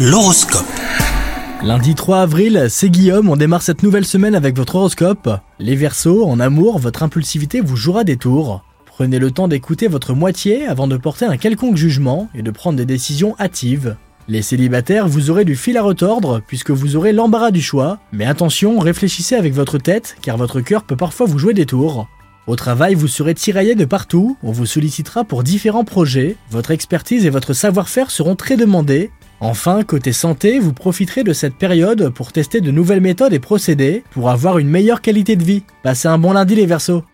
L'horoscope. Lundi 3 avril, c'est Guillaume, on démarre cette nouvelle semaine avec votre horoscope. Les Verseaux, en amour, votre impulsivité vous jouera des tours. Prenez le temps d'écouter votre moitié avant de porter un quelconque jugement et de prendre des décisions hâtives. Les célibataires, vous aurez du fil à retordre puisque vous aurez l'embarras du choix, mais attention, réfléchissez avec votre tête car votre cœur peut parfois vous jouer des tours. Au travail, vous serez tiraillé de partout, on vous sollicitera pour différents projets, votre expertise et votre savoir-faire seront très demandés, Enfin, côté santé, vous profiterez de cette période pour tester de nouvelles méthodes et procédés pour avoir une meilleure qualité de vie. Passez un bon lundi les Verseaux